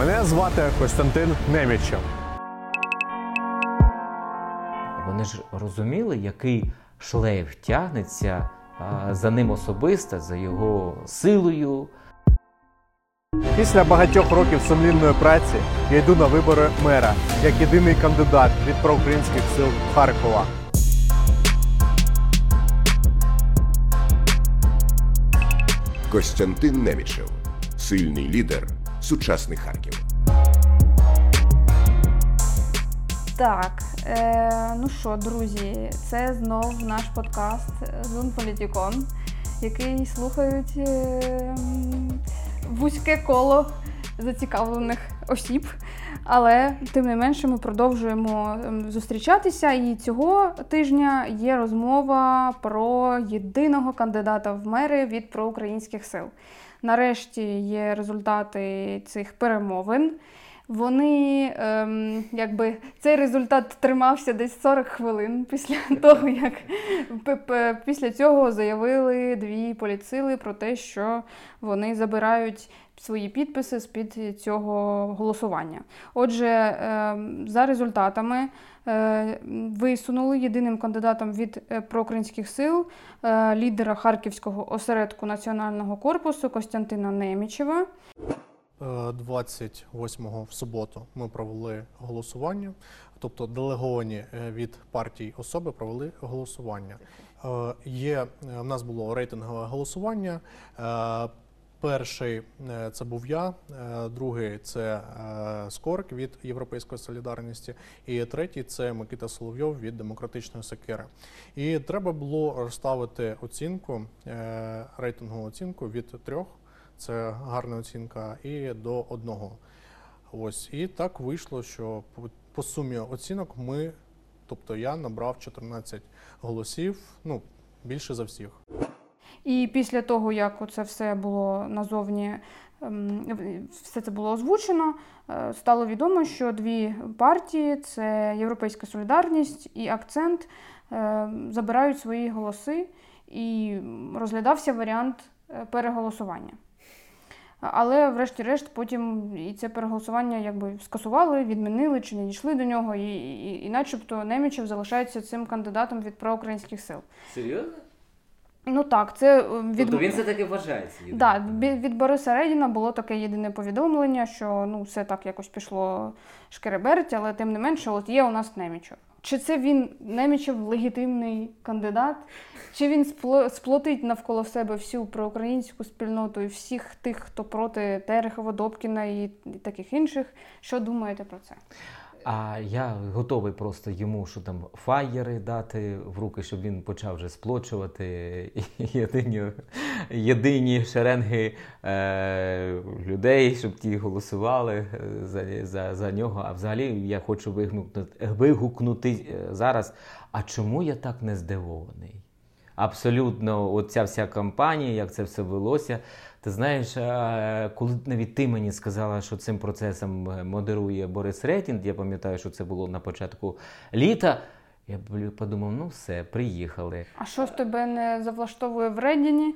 Мене звати Костянтин Немічев. Вони ж розуміли, який шлейф тягнеться а, за ним особисто, за його силою. Після багатьох років сумлінної праці я йду на вибори мера як єдиний кандидат від проукраїнських сил Харкова. Костянтин Немічев. Сильний лідер. Сучасний Харків. Так, е, ну що, друзі, це знов наш подкаст Zoom Політікон, який слухають е, вузьке коло зацікавлених осіб. Але тим не менше ми продовжуємо ем, зустрічатися. І цього тижня є розмова про єдиного кандидата в мери від проукраїнських сил. Нарешті є результати цих перемовин. Вони ем, якби цей результат тримався десь 40 хвилин після того, як після цього заявили дві політсили про те, що вони забирають свої підписи з-під цього голосування. Отже, ем, за результатами е, висунули єдиним кандидатом від е, проукраїнських сил е, лідера Харківського осередку національного корпусу Костянтина Немічева. Е, 28-го в суботу ми провели голосування, тобто делеговані е, від партій особи провели голосування. Е, Є е, в нас було рейтингове голосування. Е, Перший е, це був я, е, другий це е, Скорик від Європейської солідарності, і третій це Микита Соловйов від Демократичної Сокири. І треба було розставити оцінку, е, рейтингову оцінку від трьох це гарна оцінка, і до одного. Ось і так вийшло, що по, по сумі оцінок ми, тобто я набрав 14 голосів, ну більше за всіх. І після того, як це все було назовні, ем, все це було озвучено, е, стало відомо, що дві партії це Європейська Солідарність і Акцент е, забирають свої голоси, і розглядався варіант е, переголосування. Але, врешті-решт, потім і це переголосування якби скасували, відмінили чи не дійшли до нього, і, і, і начебто Немічев залишається цим кандидатом від проукраїнських сил. Серйозно? Ну так, це е, від Тобто він все таки вважається. єдиним. Да, від Бориса Редіна було таке єдине повідомлення, що ну все так якось пішло шкереберть, але тим не менше, от є у нас Немічев. Чи це він Немічев легітимний кандидат? Чи він спло- сплотить навколо себе всю проукраїнську спільноту і всіх тих, хто проти Терехова, Добкіна і таких інших? Що думаєте про це? А я готовий просто йому, що там фаєри дати в руки, щоб він почав вже сплочувати єдині, єдині шеренги е, людей, щоб ті голосували е, за, за, за нього. А взагалі я хочу вигукнути, вигукнути е, зараз. А чому я так не здивований? Абсолютно, оця вся кампанія, як це все велося. Ти знаєш, е, коли навіть ти мені сказала, що цим процесом е, модерує Борис Ретін, я пам'ятаю, що це було на початку літа. Я подумав, ну все, приїхали. А що ж тебе не завлаштовує в Редіні?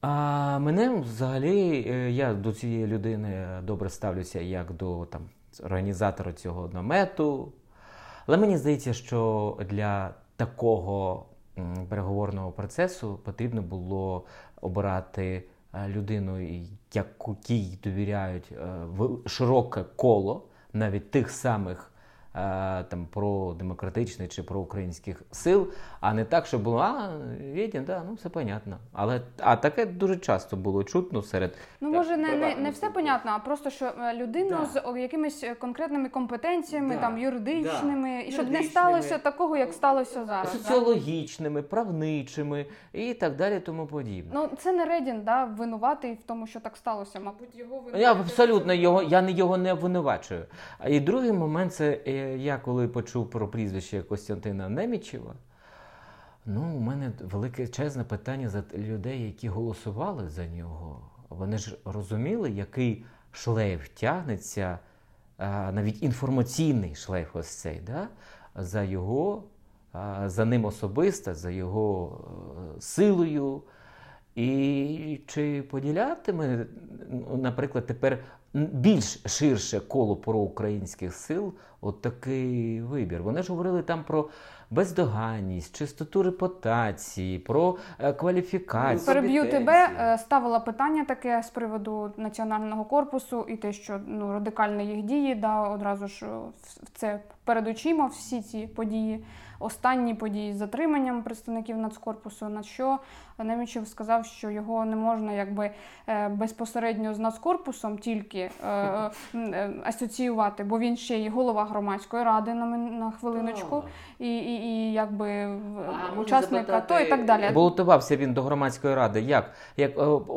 А мене взагалі, е, я до цієї людини добре ставлюся як до там, організатора цього намету. Але мені здається, що для такого переговорного процесу потрібно було обирати е, людину, якій довіряють е, широке коло навіть тих самих там про демократичних чи про українських сил, а не так, щоб було, а Відін, да, ну все понятно. Але а таке дуже часто було чутно серед Ну, так, може, не, не, не все понятно, а просто що е, людину Да. з якимись е, конкретними компетенціями, Да, там юридичними, і щоб не сталося такого, як сталося зараз. да? соціологічними, правничими і так далі, тому подібне. Ну, це не Редін, да, винуватий в тому, що так сталося. Мабуть, його винуватий. Я абсолютно його, я не його не обвинувачую. І другий момент це е, я коли почув про прізвище Костянтина Немічева. Ну, у мене величезне питання за людей, які голосували за нього. Вони ж розуміли, який шлейф тягнеться, навіть інформаційний шлейф ось цей, да? за його, за ним особисто, за його е, силою. І чи поділятиме, ну, наприклад, тепер більш ширше коло проукраїнських сил от такий вибір? Вони ж говорили там про бездоганність, чистоту репутації, про е, кваліфікацію. Переб'ю тебе, е, ставила питання таке з приводу національного корпусу і те, що ну радикальні їх дії, да, одразу ж е, в- це перед очима всі ці події, останні події з затриманням представників нацкорпусу. На що Немічев сказав, що його не можна якби е, безпосередньо з нацкорпусом тільки е, е, асоціювати, бо він ще й голова громадської ради на, на хвилиночку, і, і, і якби в- учасника то і так далі. Балотувався він до громадської ради. Як? Як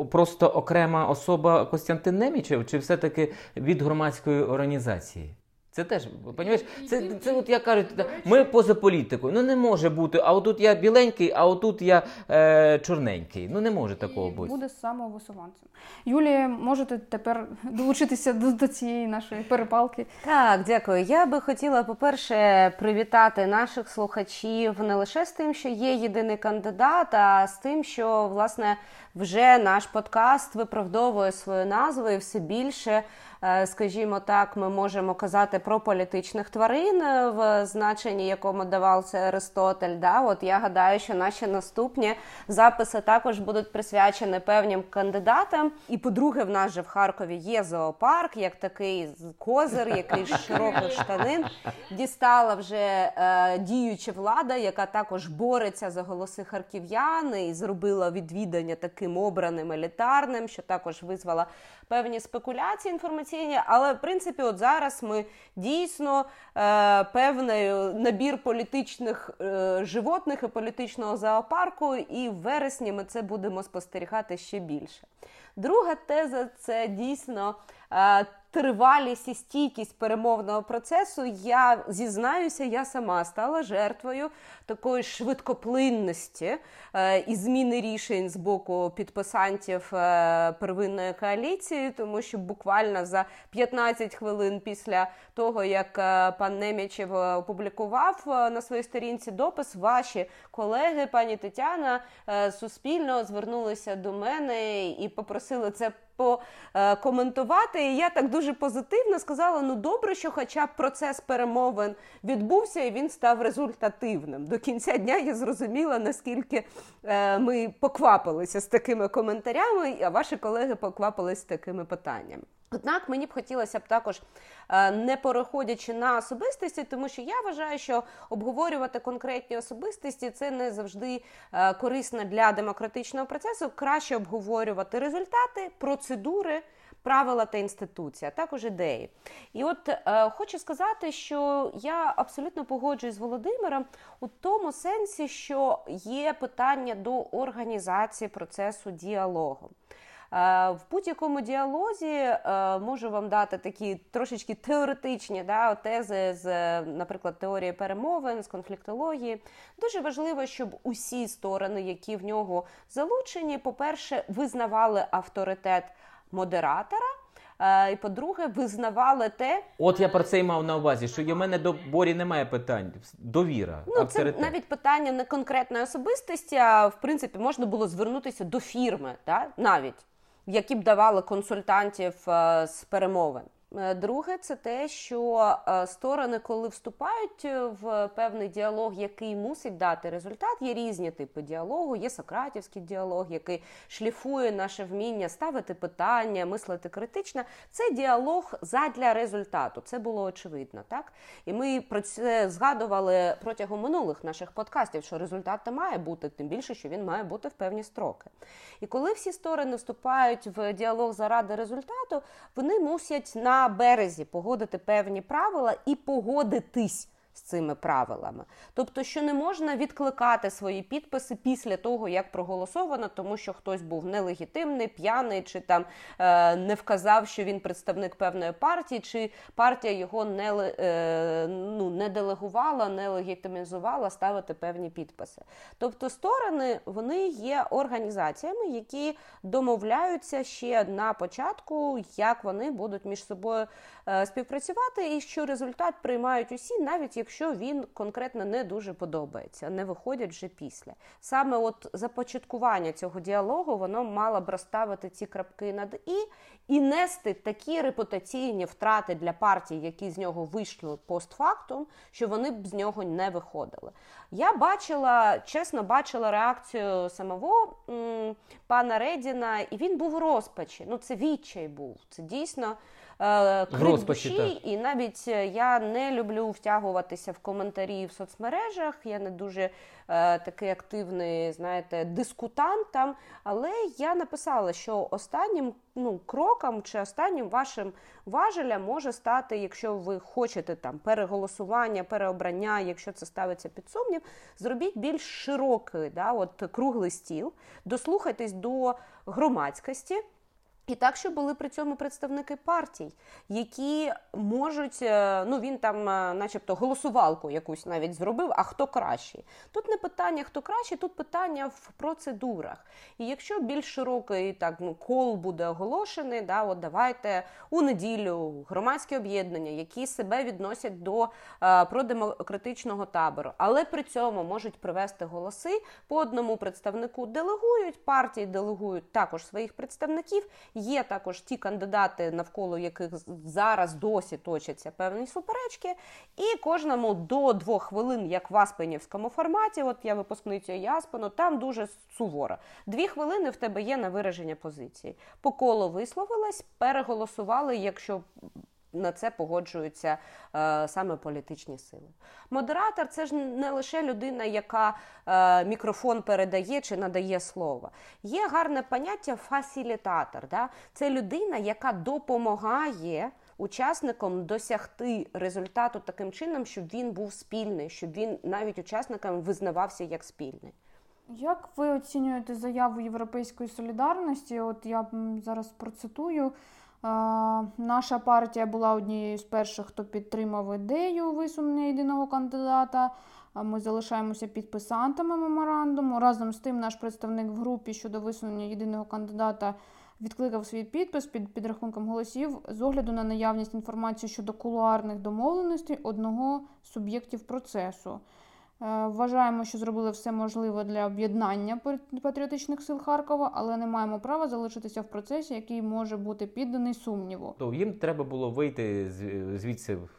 просто окрема особа Костянтин Немічев, чи все-таки від громадської організації? Це теж, розумієш, це, це от як кажуть, та, ми поза політикою. Ну не може бути. А отут я біленький, а отут я е, чорненький. Ну не може такого і бути. буде самовисуванцем. Юлія, можете тепер долучитися до, до цієї нашої перепалки. Так, дякую. Я би хотіла, по-перше, привітати наших слухачів не лише з тим, що є єдиний кандидат, а з тим, що власне вже наш подкаст виправдовує свою назву і все більше. е, Скажімо так, ми можемо казати про політичних тварин е, в значенні, якому давався Аристотель. Да? От я гадаю, що наші наступні записи також будуть присвячені певним кандидатам. І по-друге, в нас же в Харкові є зоопарк, як такий козир, який з широких штанин дістала вже е, діюча влада, яка також бореться за голоси харків'ян і зробила відвідання таким обраним елітарним, що також визвала певні спекуляції інформаційні. Але в принципі, от зараз ми дійсно е, певний набір політичних е, животних і політичного зоопарку, і в вересні ми це будемо спостерігати ще більше. Друга теза це дійсно е, тривалість і стійкість перемовного процесу. Я зізнаюся, я сама стала жертвою такої швидкоплинності е, і зміни рішень з боку підписантів е, первинної коаліції, тому що буквально за 15 хвилин після того, як е, пан Немічев е, опублікував е, на своїй сторінці допис, ваші колеги, пані Тетяна, е, суспільно звернулися до мене і попросили це покоментувати. І я так дуже позитивно сказала: ну добре, що хоча б процес перемовин відбувся і він став результативним. До кінця дня я зрозуміла, наскільки е, ми поквапилися з такими коментарями, а ваші колеги поквапились з такими питаннями. Однак мені б хотілося б також, е, не переходячи на особистості, тому що я вважаю, що обговорювати конкретні особистості це не завжди е, корисно для демократичного процесу. Краще обговорювати результати, процедури. Правила та інституції, а також ідеї. І от е, хочу сказати, що я абсолютно погоджуюсь з Володимиром у тому сенсі, що є питання до організації процесу діалогу. Е, В будь-якому діалозі е, можу вам дати такі трошечки теоретичні да, тези з, наприклад, теорії перемовин, з конфліктології. Дуже важливо, щоб усі сторони, які в нього залучені, по-перше, визнавали авторитет модератора. е, І по-друге, визнавали те, От я про це і мав на увазі, що в мене до Борі немає питань. Довіра. Ну, це навіть питання не конкретної особистості, а в принципі можна було звернутися до фірми, да? навіть які б давали консультантів е, з перемовин. Е, Друге, це те, що е, сторони, коли вступають е, в певний діалог, який мусить дати результат, є різні типи діалогу. Є сократівський діалог, який шліфує наше вміння ставити питання, мислити критично. Це діалог задля результату. Це було очевидно, так? І ми про це згадували протягом минулих наших подкастів, що результат та має бути, тим більше, що він має бути в певні строки. І коли всі сторони вступають в діалог заради результату, вони мусять на березі погодити певні правила і погодитись. З цими правилами, тобто, що не можна відкликати свої підписи після того, як проголосовано, тому що хтось був нелегітимний, п'яний, чи там е, не вказав, що він представник певної партії, чи партія його не, е, ну, не делегувала, не легітимізувала ставити певні підписи. Тобто, сторони вони є організаціями, які домовляються ще на початку, як вони будуть між собою е, співпрацювати, і що результат приймають усі, навіть якщо він конкретно не дуже подобається, не виходять вже після. Саме от започаткування цього діалогу воно мало б розставити ці крапки над і і нести такі репутаційні втрати для партій, які з нього вийшли постфактум, що вони б з нього не виходили. Я бачила, чесно, бачила реакцію самого м, пана Редіна, і він був у розпачі. Ну, це відчай був. Це дійсно крик розпачі, душі, так. і навіть е, я не люблю втягуватися в коментарі в соцмережах. Я не дуже е, такий активний, знаєте, дискутант там. Але я написала, що останнім ну, кроком чи останнім вашим важелем може стати, якщо ви хочете там переголосування, переобрання, якщо це ставиться під сумнів, зробіть більш широкий, да, от круглий стіл, дослухайтесь до громадськості. І так, щоб були при цьому представники партій, які можуть, е, ну він там, е, начебто, голосувалку якусь навіть зробив, а хто кращий. Тут не питання, хто кращий, тут питання в процедурах. І якщо більш широкий так ну кол буде оголошений, да, от давайте у неділю громадські об'єднання, які себе відносять до е, продемократичного табору, але при цьому можуть привести голоси по одному представнику делегують, партії делегують також своїх представників. Є також ті кандидати, навколо яких зараз досі точаться певні суперечки, і кожному до двох хвилин, як в Аспенівському форматі, от я випускниця Яспену, там дуже суворо. Дві хвилини в тебе є на вираження позиції. По колу висловилась, переголосували, якщо на це погоджуються е, саме політичні сили. Модератор це ж не лише людина, яка е, мікрофон передає чи надає слово. Є гарне поняття фасилітатор. Да? Це людина, яка допомагає учасникам досягти результату таким чином, щоб він був спільний, щоб він навіть учасникам визнавався як спільний. Як ви оцінюєте заяву Європейської солідарності? От я зараз процитую. Наша партія була однією з перших, хто підтримав ідею висунення єдиного кандидата. Ми залишаємося підписантами меморандуму. Разом з тим, наш представник в групі щодо висунення єдиного кандидата відкликав свій підпис під підрахунком голосів з огляду на наявність інформації щодо кулуарних домовленостей одного з суб'єктів процесу. Е, Вважаємо, що зробили все можливе для об'єднання патрі- патріотичних сил Харкова, але не маємо права залишитися в процесі, який може бути підданий сумніву. То їм треба було вийти звідси в,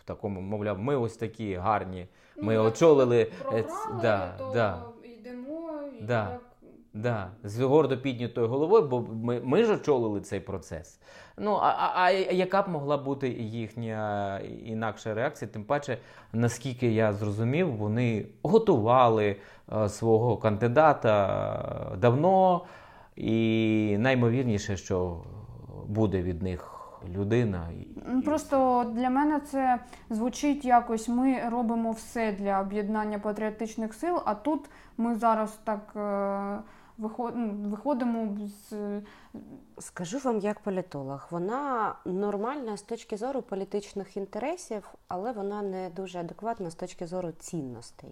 в такому, мовляв, ми ось такі гарні. Ми очолили е, ц- да, да, йдемо і Да. Да, з гордо піднятою головою, бо ми, ми ж очолили цей процес. Ну а, а, а яка б могла бути їхня інакша реакція? Тим паче, наскільки я зрозумів, вони готували е, свого кандидата е, давно, і наймовірніше, що буде від них людина. Ну, Просто для мене це звучить якось. Ми робимо все для об'єднання патріотичних сил, а тут ми зараз так е, виходимо з Скажу вам як політолог, вона нормальна з точки зору політичних інтересів, але вона не дуже адекватна з точки зору цінностей.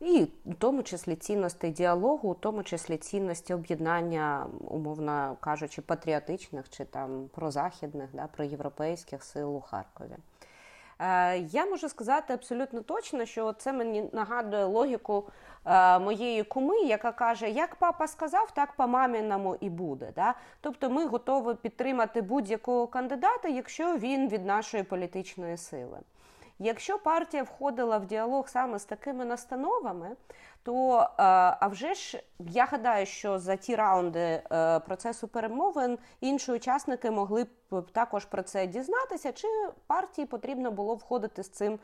І в тому числі цінностей діалогу, у тому числі цінності об'єднання, умовно кажучи, патріотичних чи там прозахідних, да, проєвропейських сил у Харкові. Е, Я можу сказати абсолютно точно, що це мені нагадує логіку е, моєї куми, яка каже: як папа сказав, так по маміному і буде. Да? Тобто ми готові підтримати будь-якого кандидата, якщо він від нашої політичної сили. Якщо партія входила в діалог саме з такими настановами, то е, а вже ж я гадаю, що за ті раунди е, процесу перемовин інші учасники могли б також про це дізнатися, чи партії потрібно було входити з цим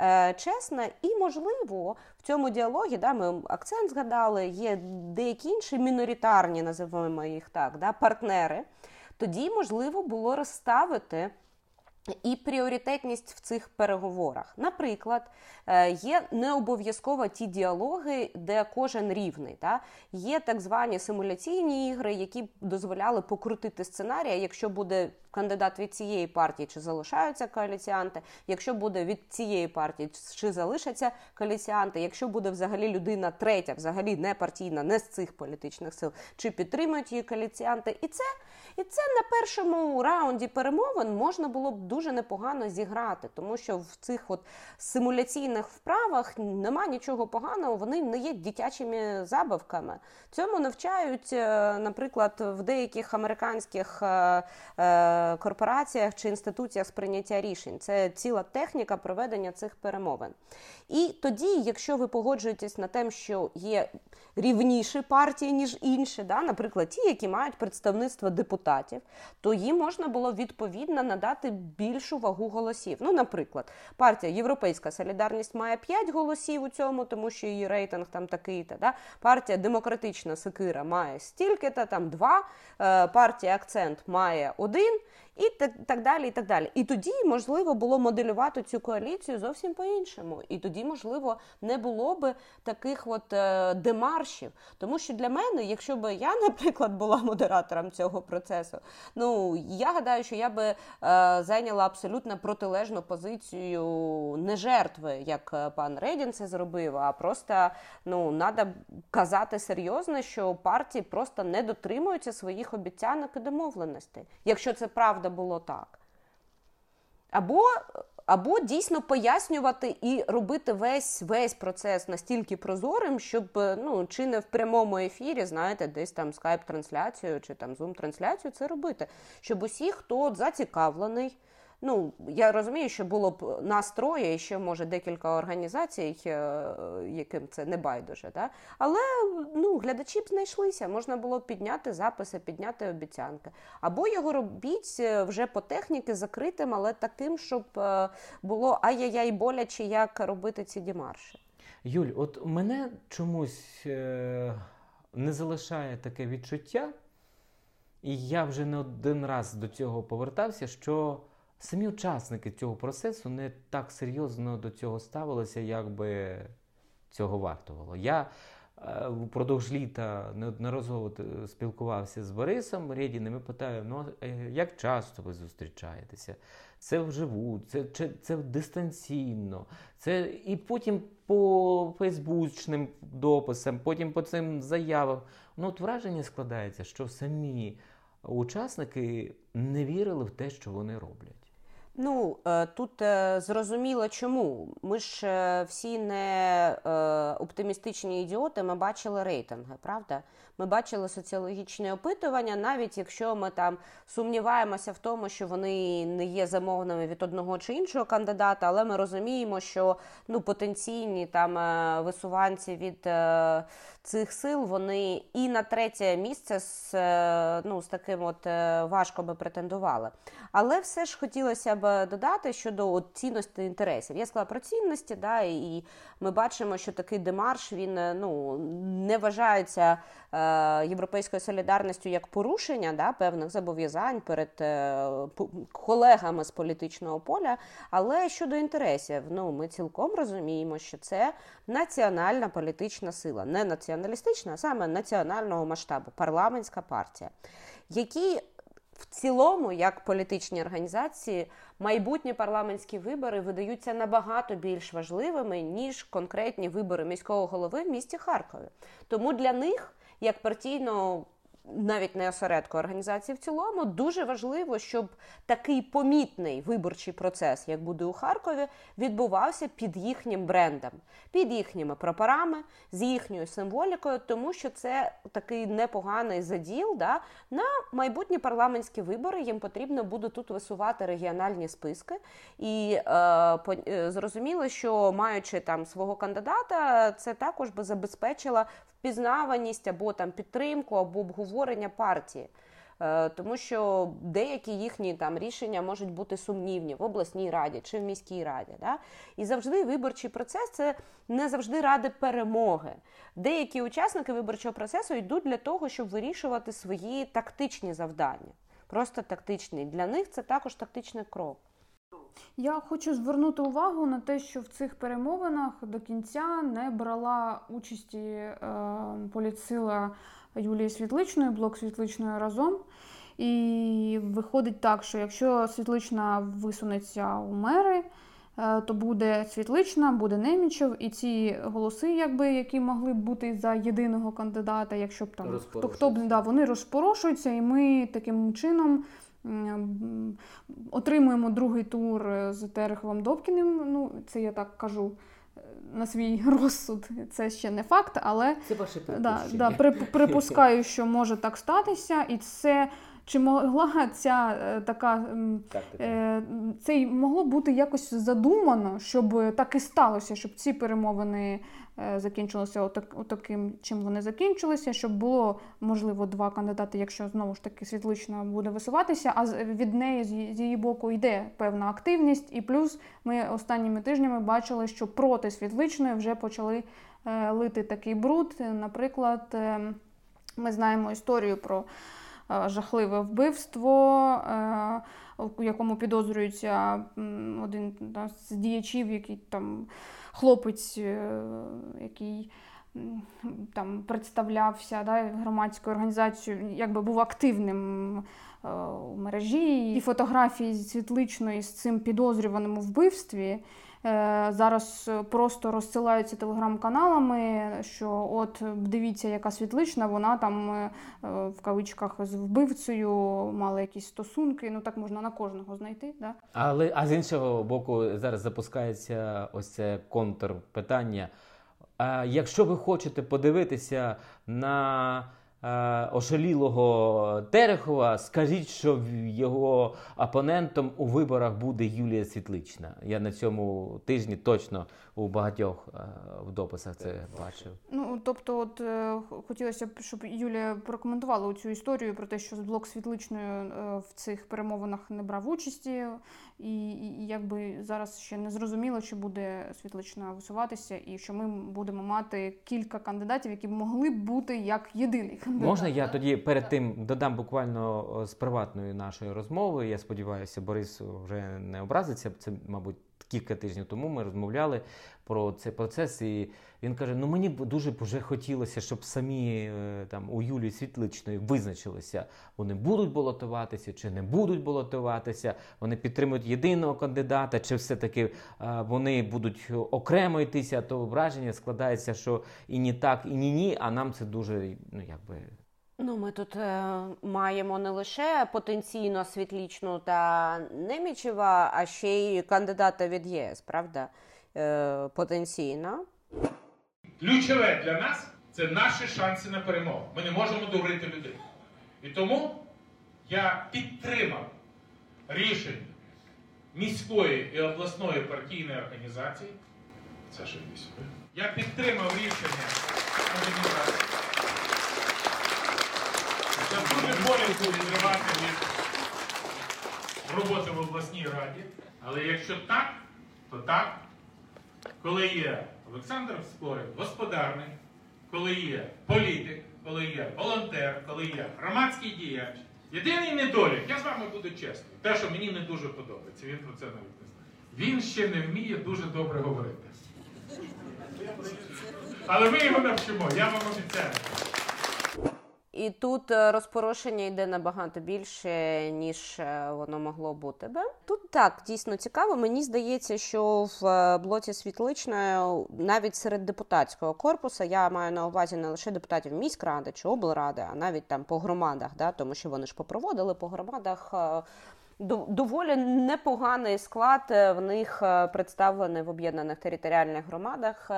е, чесно. І можливо в цьому діалогі, да, ми акцент згадали, є деякі інші міноритарні, називаємо їх так, да, партнери. Тоді можливо було розставити. І пріоритетність в цих переговорах. Наприклад, е, є не обов'язково ті діалоги, де кожен рівний. Та? Є так звані симуляційні ігри, які дозволяли покрутити сценарія, якщо буде кандидат від цієї партії, чи залишаються коаліціанти, якщо буде від цієї партії, чи залишаться коаліціанти, якщо буде взагалі людина третя, взагалі не партійна, не з цих політичних сил, чи підтримують її коаліціанти. І це І це на першому раунді перемовин можна було б дуже непогано зіграти, тому що в цих от симуляційних вправах нема нічого поганого, вони не є дитячими забавками. Цьому навчають, е, наприклад, в деяких американських е, е, корпораціях чи інституціях з прийняття рішень. Це ціла техніка проведення цих перемовин. І тоді, якщо ви погоджуєтесь на те, що є рівніші партії, ніж інші, да, наприклад, ті, які мають представництво депутатів, то їм можна було відповідно надати більшу вагу голосів. Ну, наприклад, партія Європейська Солідарність має 5 голосів у цьому, тому що її рейтинг там такий-то. Да? Партія Демократична Секира має стільки-то, там два, е, партія Акцент має один. І так, далі, і так далі. І тоді можливо було моделювати цю коаліцію зовсім по-іншому. І тоді, можливо, не було би таких от е, демаршів. Тому що для мене, якщо би я, наприклад, була модератором цього процесу, ну я гадаю, що я би е, зайняла абсолютно протилежну позицію не жертви, як е, пан Рейдін це зробив, а просто ну треба казати серйозно, що партії просто не дотримуються своїх обіцянок і домовленостей, якщо це правда було так. Або, або дійсно пояснювати і робити весь весь процес настільки прозорим, щоб ну, чи не в прямому ефірі, знаєте, десь там скайп-трансляцію чи там зум-трансляцію це робити. Щоб усі, хто зацікавлений. Ну, я розумію, що було б нас троє і ще може декілька організацій, е, яким це не байдуже. Да? Але ну, глядачі б знайшлися, можна було б підняти записи, підняти обіцянки. Або його робіть е, вже по техніки закритим, але таким, щоб е, було ай-яй-яй боляче, як робити ці дімарші. Юль, от мене чомусь е- не залишає таке відчуття, і я вже не один раз до цього повертався, що самі учасники цього процесу не так серйозно до цього ставилися, як би цього вартувало. Я е, впродовж літа неодноразово спілкувався з Борисом Редіним і питаю, ну е, як часто ви зустрічаєтеся? Це вживу, це, це, це дистанційно, це і потім по фейсбучним дописам, потім по цим заявам. Ну, от враження складається, що самі учасники не вірили в те, що вони роблять. Ну е, тут е, зрозуміло чому. Ми ж е, всі не оптимістичні ідіоти. Ми бачили рейтинги, правда? Ми бачили соціологічні опитування, навіть якщо ми там сумніваємося в тому, що вони не є замовними від одного чи іншого кандидата, але ми розуміємо, що ну потенційні там е, висуванці від е, цих сил вони і на третє місце з, е, ну, з таким от е, важко би претендували. Але все ж хотілося б додати щодо от цінності інтересів. Я сказала про цінності, да, і ми бачимо, що такий демарш він е, ну, не вважається європейською солідарністю як порушення да, певних зобов'язань перед е, колегами з політичного поля. Але щодо інтересів, ну, ми цілком розуміємо, що це національна політична сила, не націоналістична, а саме національного масштабу, парламентська партія, які в цілому, як політичні організації, майбутні парламентські вибори видаються набагато більш важливими, ніж конкретні вибори міського голови в місті Харкові. Тому для них, як партійно. Навіть не осередку організації в цілому, дуже важливо, щоб такий помітний виборчий процес, як буде у Харкові, відбувався під їхнім брендом, під їхніми прапорами, з їхньою символікою, тому що це такий непоганий заділ. Да? На майбутні парламентські вибори їм потрібно буде тут висувати регіональні списки. І е, по, е, зрозуміло, що маючи там свого кандидата, це також би забезпечило впізнаваність або там підтримку, або обговорення партії. Е, Тому що деякі їхні там рішення можуть бути сумнівні в обласній раді чи в міській раді. Да? І завжди виборчий процес це не завжди ради перемоги. Деякі учасники виборчого процесу йдуть для того, щоб вирішувати свої тактичні завдання. Просто тактичні. Для них це також тактичний крок. Я хочу звернути увагу на те, що в цих перемовинах до кінця не брала участі е, політсила Юлії Світличної, блок Світличної разом. І виходить так, що якщо Світлична висунеться у мери, е, то буде Світлична, буде Немічев, і ці голоси, якби, які могли б бути за єдиного кандидата, якщо б там хто, хто б да, вони розпорошуються, і ми таким чином. Отримуємо другий тур е, з Тереховим Добкіним. Ну, це я так кажу е, на свій розсуд. Це ще не факт, але Це ваше Да, да, припускаю, що може так статися, і це чи могла ця е, така е, це могло бути якось задумано, щоб так і сталося, щоб ці перемовини е, закінчилися отак, отаким, чим вони закінчилися, щоб було можливо два кандидати, якщо знову ж таки світлично буде висуватися, а від неї з її- боку йде певна активність, і плюс ми останніми тижнями бачили, що проти світличної вже почали е, лити такий бруд. Наприклад, ми знаємо історію про жахливе вбивство, е, у якому підозрюється один з діячів, який там хлопець, е, який там представлявся да, громадською організацією, якби був активним е, у мережі. І фотографії світличної з цим підозрюваним у вбивстві. Е, Зараз е, просто розсилаються телеграм-каналами, що от дивіться, яка світлична, вона там е, в кавичках з вбивцею мала якісь стосунки. Ну так можна на кожного знайти. Да? Але а з іншого боку, зараз запускається ось це контрпитання. А якщо ви хочете подивитися на ошалілого Терехова, скажіть, що його опонентом у виборах буде Юлія Світлична. Я на цьому тижні точно у багатьох е, в дописах це бачив. Ну тобто, от е, хотілося б, щоб Юлія прокоментувала цю історію про те, що блок світличної е, в цих перемовинах не брав участі, і, і, якби зараз ще не зрозуміло, чи буде світлична висуватися, і що ми будемо мати кілька кандидатів, які могли б бути як єдиний кандидат. Можна я тоді перед тим додам буквально з приватної нашої розмови. Я сподіваюся, Борис вже не образиться. Це, мабуть, кілька тижнів тому ми розмовляли про цей процес, і він каже: ну мені б дуже вже хотілося, щоб самі е, там у Юлії Світличної визначилися, вони будуть балотуватися чи не будуть балотуватися, вони підтримують єдиного кандидата, чи все-таки е, вони будуть окремо йтися, то враження складається, що і ні так, і ні ні, а нам це дуже ну якби. Ну, ми тут е, маємо не лише потенційно світлічну та Немічева, а ще й кандидата від ЄС, правда? Е, потенційно. Ключове для нас це наші шанси на перемогу. Ми не можемо дурити людей. І тому я підтримав рішення міської і обласної партійної організації. Це ж сюди. Я підтримав рішення організації. Дуже боляче відривати від роботи в обласній раді. Але якщо так, то так коли є Олександр Скорик, господарник, коли є політик, коли є волонтер, коли є громадський діяч. Єдиний недолік, я з вами буду чесним, те, що мені не дуже подобається, він про це навіть не знає. Він ще не вміє дуже добре говорити. Але ми його навчимо, я вам обіцяю. І тут е, розпорошення йде набагато більше, ніж е, воно могло бути би. Тут так дійсно цікаво. Мені здається, що в е, блоці світличної навіть серед депутатського корпусу я маю на увазі не лише депутатів міськради чи облради, а навіть там по громадах, да, тому що вони ж попроводили по громадах. до- Доволі непоганий склад в них представлений в об'єднаних територіальних громадах.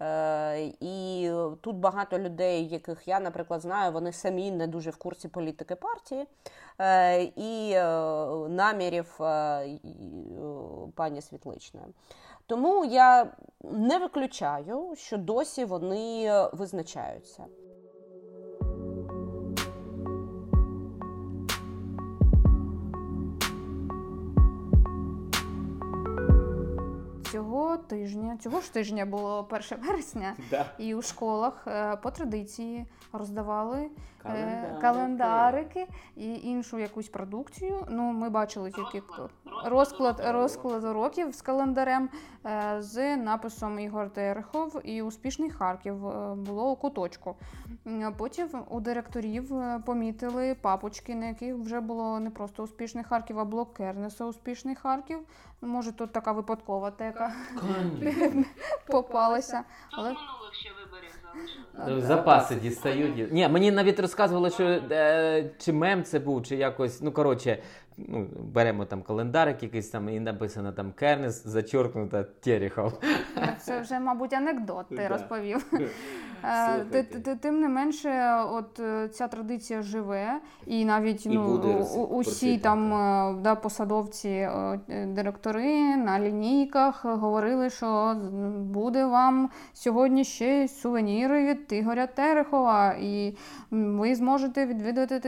Е, і тут багато людей, яких я, наприклад, знаю, вони самі не дуже в курсі політики партії е, і е, намірів пані Світличної. Тому я не виключаю, що досі вони визначаються. Цього тижня, цього ж тижня було 1 вересня, і у школах е, по традиції роздавали е, календарики і іншу якусь продукцію. Ну, ми бачили тільки розклад, розклад уроків з календарем е, з написом Ігор Терехов і Успішний Харків було у куточку. Потім у директорів помітили папочки, на яких вже було не просто успішний Харків, а блок Кернеса Успішний Харків. Може, тут така випадкова тека попалася. Але Запаси дістають. Ні, мені навіть розказували, що е, чи мем це був, чи якось. Ну, коротше, ну, беремо там календарик якийсь там і написано там Кернес, зачоркнуто Терехов. це вже, мабуть, анекдот ти Да. розповів. Е, Слухайте. ти- ти- Тим не менше, от е, ця традиція живе, і навіть І ну, усі там е, да, посадовці, директори на лінійках говорили, що буде вам сьогодні ще сувеніри від Ігоря Терехова, і ви зможете відвідати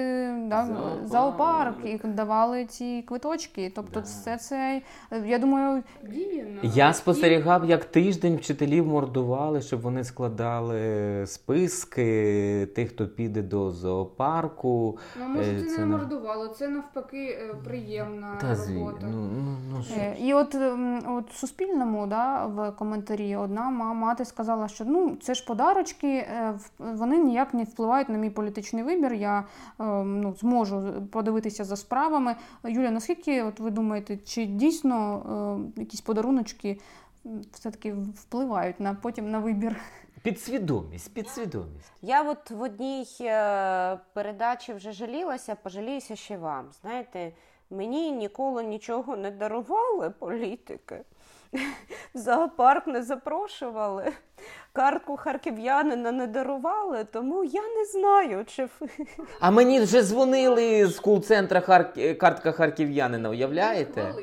да, Зоопарк. зоопарк, і давали ці квиточки. Тобто, все це, я думаю, діє Я спостерігав, як тиждень вчителів мордували, щоб вони складали списки тих, хто піде до зоопарку. Ну, може, це це не мордувало, це навпаки е, приємна Та робота. ну, ну, ну що. Е, І от, от в Суспільному да, в коментарі одна мати сказала, що ну це ж подарочки, е, вони ніяк не впливають на мій політичний вибір. Я ну, зможу подивитися за справами. Юля, наскільки от ви думаєте, чи дійсно якісь подаруночки все-таки впливають на потім на вибір? Підсвідомість, підсвідомість. Я от в одній е, передачі вже жалілася, пожаліюся ще вам. Знаєте, мені ніколи нічого не дарували політики. В зоопарк не запрошували, картку харків'янина не дарували, тому я не знаю, чи А мені вже дзвонили з кул-центра Харк... картка харків'янина, уявляєте?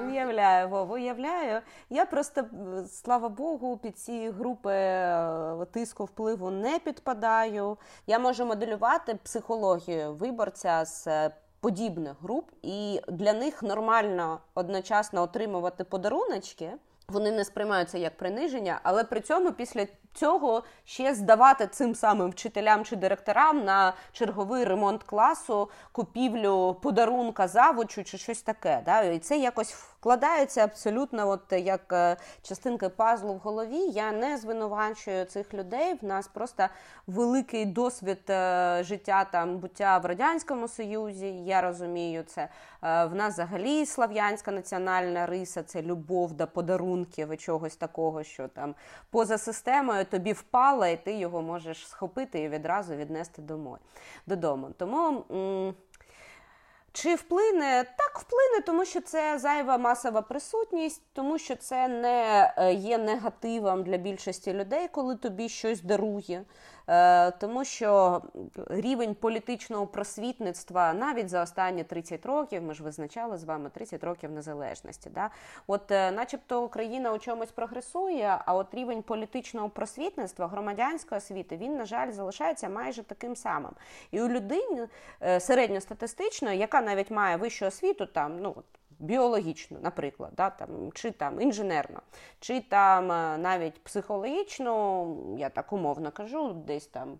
Уявляю, Вова, уявляю. Я просто, слава Богу, під ці групи е, тиску впливу не підпадаю. Я можу моделювати психологію виборця з е, подібних груп, і для них нормально одночасно отримувати подаруночки. Вони не сприймаються як приниження, але при цьому після цього ще здавати цим самим вчителям чи директорам на черговий ремонт класу, купівлю подарунка завучу чи щось таке. Да? І це якось вкладається абсолютно, от як е, частинки пазлу в голові. Я не звинувачую цих людей. В нас просто великий досвід е, життя там буття в радянському союзі. Я розумію це. Е, В нас взагалі слав'янська національна риса це любов до подарунків і чогось такого, що там поза системою тобі впало, і ти його можеш схопити і відразу віднести домой, додому. Тому. Чи вплине? Так, вплине, тому що це зайва масова присутність, тому що це не е, є негативом для більшості людей, коли тобі щось дарує. Е, Тому що рівень політичного просвітництва навіть за останні 30 років, ми ж визначали з вами 30 років незалежності. Да? От, е, начебто, Україна у чомусь прогресує, а от рівень політичного просвітництва, громадянської освіти, він, на жаль, залишається майже таким самим. І у людини е, середньостатистичної, яка навіть має вищу освіту, там, ну, от, біологічну, наприклад, да, там, чи там інженерно, чи там е, навіть психологічно, я так умовно кажу, десь там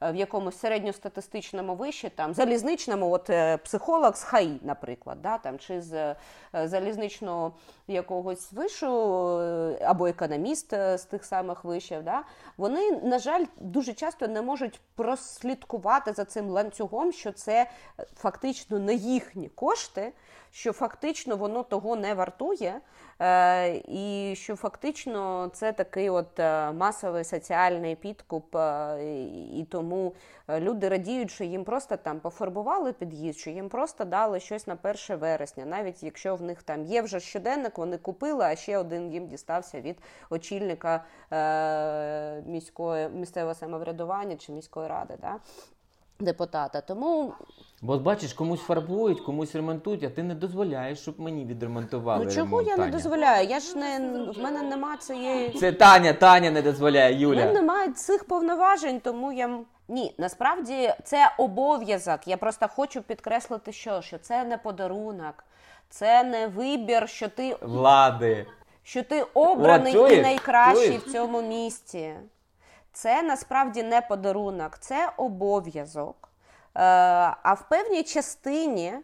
в якомусь середньостатистичному виші, там залізничному, от е, психолог з ХАІ, наприклад, да, там, чи з е, залізничного якогось вишу, е, або економіст е, з тих самих вишів, да, вони, на жаль, дуже часто не можуть прослідкувати за цим ланцюгом, що це е, фактично не їхні кошти, що фактично воно того не вартує, е, і що фактично це такий от е, масовий соціальний підкуп, е, і- тому е, люди радіють, що їм просто там пофарбували під'їзд, що їм просто дали щось на 1 вересня, навіть якщо в них там є вже щоденник, вони купили, а ще один їм дістався від очільника е, міської місцевого самоврядування чи міської ради. Да? Депутата. Тому Бо от бачиш, комусь фарбують, комусь ремонтують, а ти не дозволяєш, щоб мені відремонтували. ну чого ремонт, я не Таня. дозволяю? Я ж не в мене нема цієї. Це Таня, Таня не дозволяє, У мене Юля. немає цих повноважень, тому я м- ні, насправді це обов'язок. Я просто хочу підкреслити, що, що це не подарунок, це не вибір, що ти Влади. що ти обраний От, чуєш? і найкращий Чуєш? в цьому місті. Це насправді не подарунок, це обов'язок. Е, а в певній частині,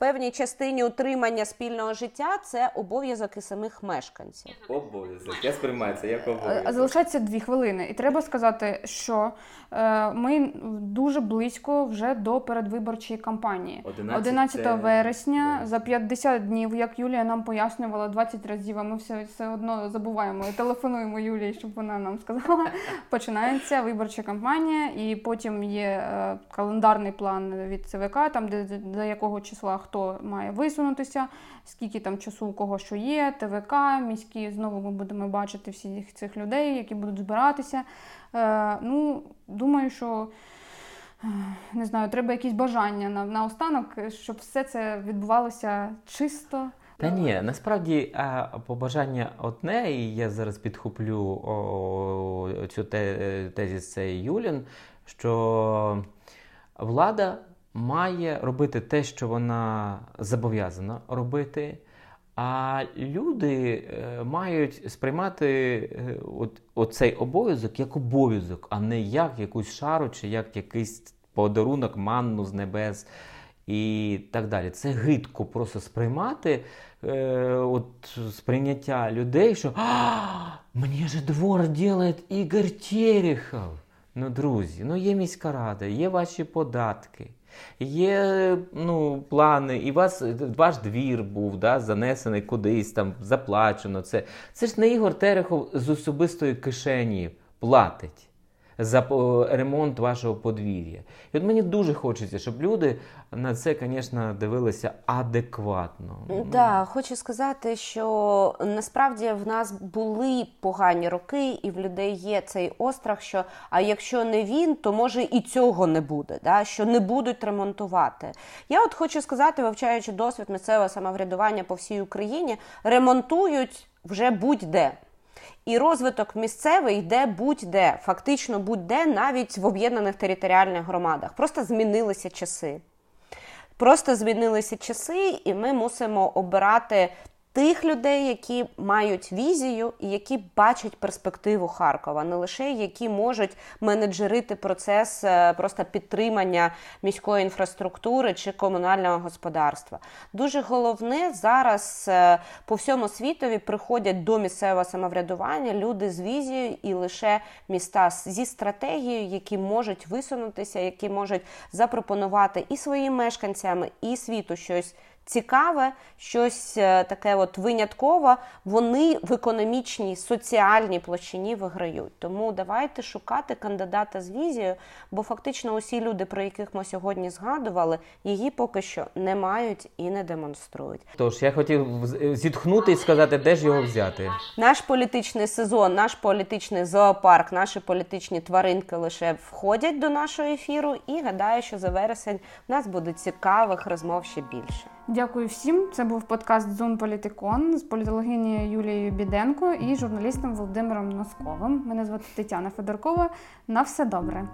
певній частині утримання спільного життя це обов'язок і самих мешканців. Обов'язок. Я сприймаю це як Е, Залишається дві хвилини, і треба сказати, що е, ми дуже близько вже до передвиборчої кампанії. 11 11 вересня вересня. за 50 днів, як Юлія нам пояснювала 20 разів, а ми все, все одно забуваємо і телефонуємо Юлії, щоб вона нам сказала. Починається виборча кампанія, і потім є е, календарний план від ЦВК, там де до якого числа хто має висунутися, скільки там часу у кого що є, ТВК, міські. Знову ми будемо бачити всіх цих людей, які будуть збиратися. Е, ну, думаю, що. е, Не знаю, треба якісь бажання на, на останок, щоб все це відбувалося чисто. Та ні, насправді побажання одне, і я зараз підхоплю о, цю те, тезіс це Юлін, що влада має робити те, що вона зобов'язана робити, а люди е, мають сприймати е, от, оцей обов'язок як обов'язок, а не як якусь шару чи як якийсь подарунок, манну з небес і так далі. Це гидко просто сприймати е, от, сприйняття людей, що «А, мені же двор робить Ігор Терехов. Ну, друзі, ну є міська рада, є ваші податки. Є ну, плани, і вас, ваш двір був да, занесений кудись, там заплачено. Це, це ж не Ігор Терехов з особистої кишені платить за по- ремонт вашого подвір'я. І от мені дуже хочеться, щоб люди на це, звісно, дивилися адекватно. Да, хочу сказати, що насправді в нас були погані роки, і в людей є цей острах, що а якщо не він, то може і цього не буде, да? що не будуть ремонтувати. Я от хочу сказати, вивчаючи досвід місцевого самоврядування по всій Україні, ремонтують вже будь-де. І розвиток місцевий йде будь-де, фактично будь-де, навіть в об'єднаних територіальних громадах. Просто змінилися часи. Просто змінилися часи, і ми мусимо обирати тих людей, які мають візію і які бачать перспективу Харкова, не лише які можуть менеджерити процес е, просто підтримання міської інфраструктури чи комунального господарства. Дуже головне зараз е, по всьому світові приходять до місцевого самоврядування люди з візією і лише міста зі стратегією, які можуть висунутися, які можуть запропонувати і своїм мешканцям, і світу щось цікаве, щось е, таке от виняткове, вони в економічній, соціальній площині виграють. Тому давайте шукати кандидата з візією, бо фактично усі люди, про яких ми сьогодні згадували, її поки що не мають і не демонструють. Тож я хотів зітхнути і сказати, де ж його взяти. Наш політичний сезон, наш політичний зоопарк, наші політичні тваринки лише входять до нашого ефіру. І гадаю, що за вересень в нас буде цікавих розмов ще більше. Дякую всім. Це був подкаст Зон Політикон з політологині Юлією Біденко і журналістом Володимиром Носковим. Мене звати Тетяна Федоркова. На все добре.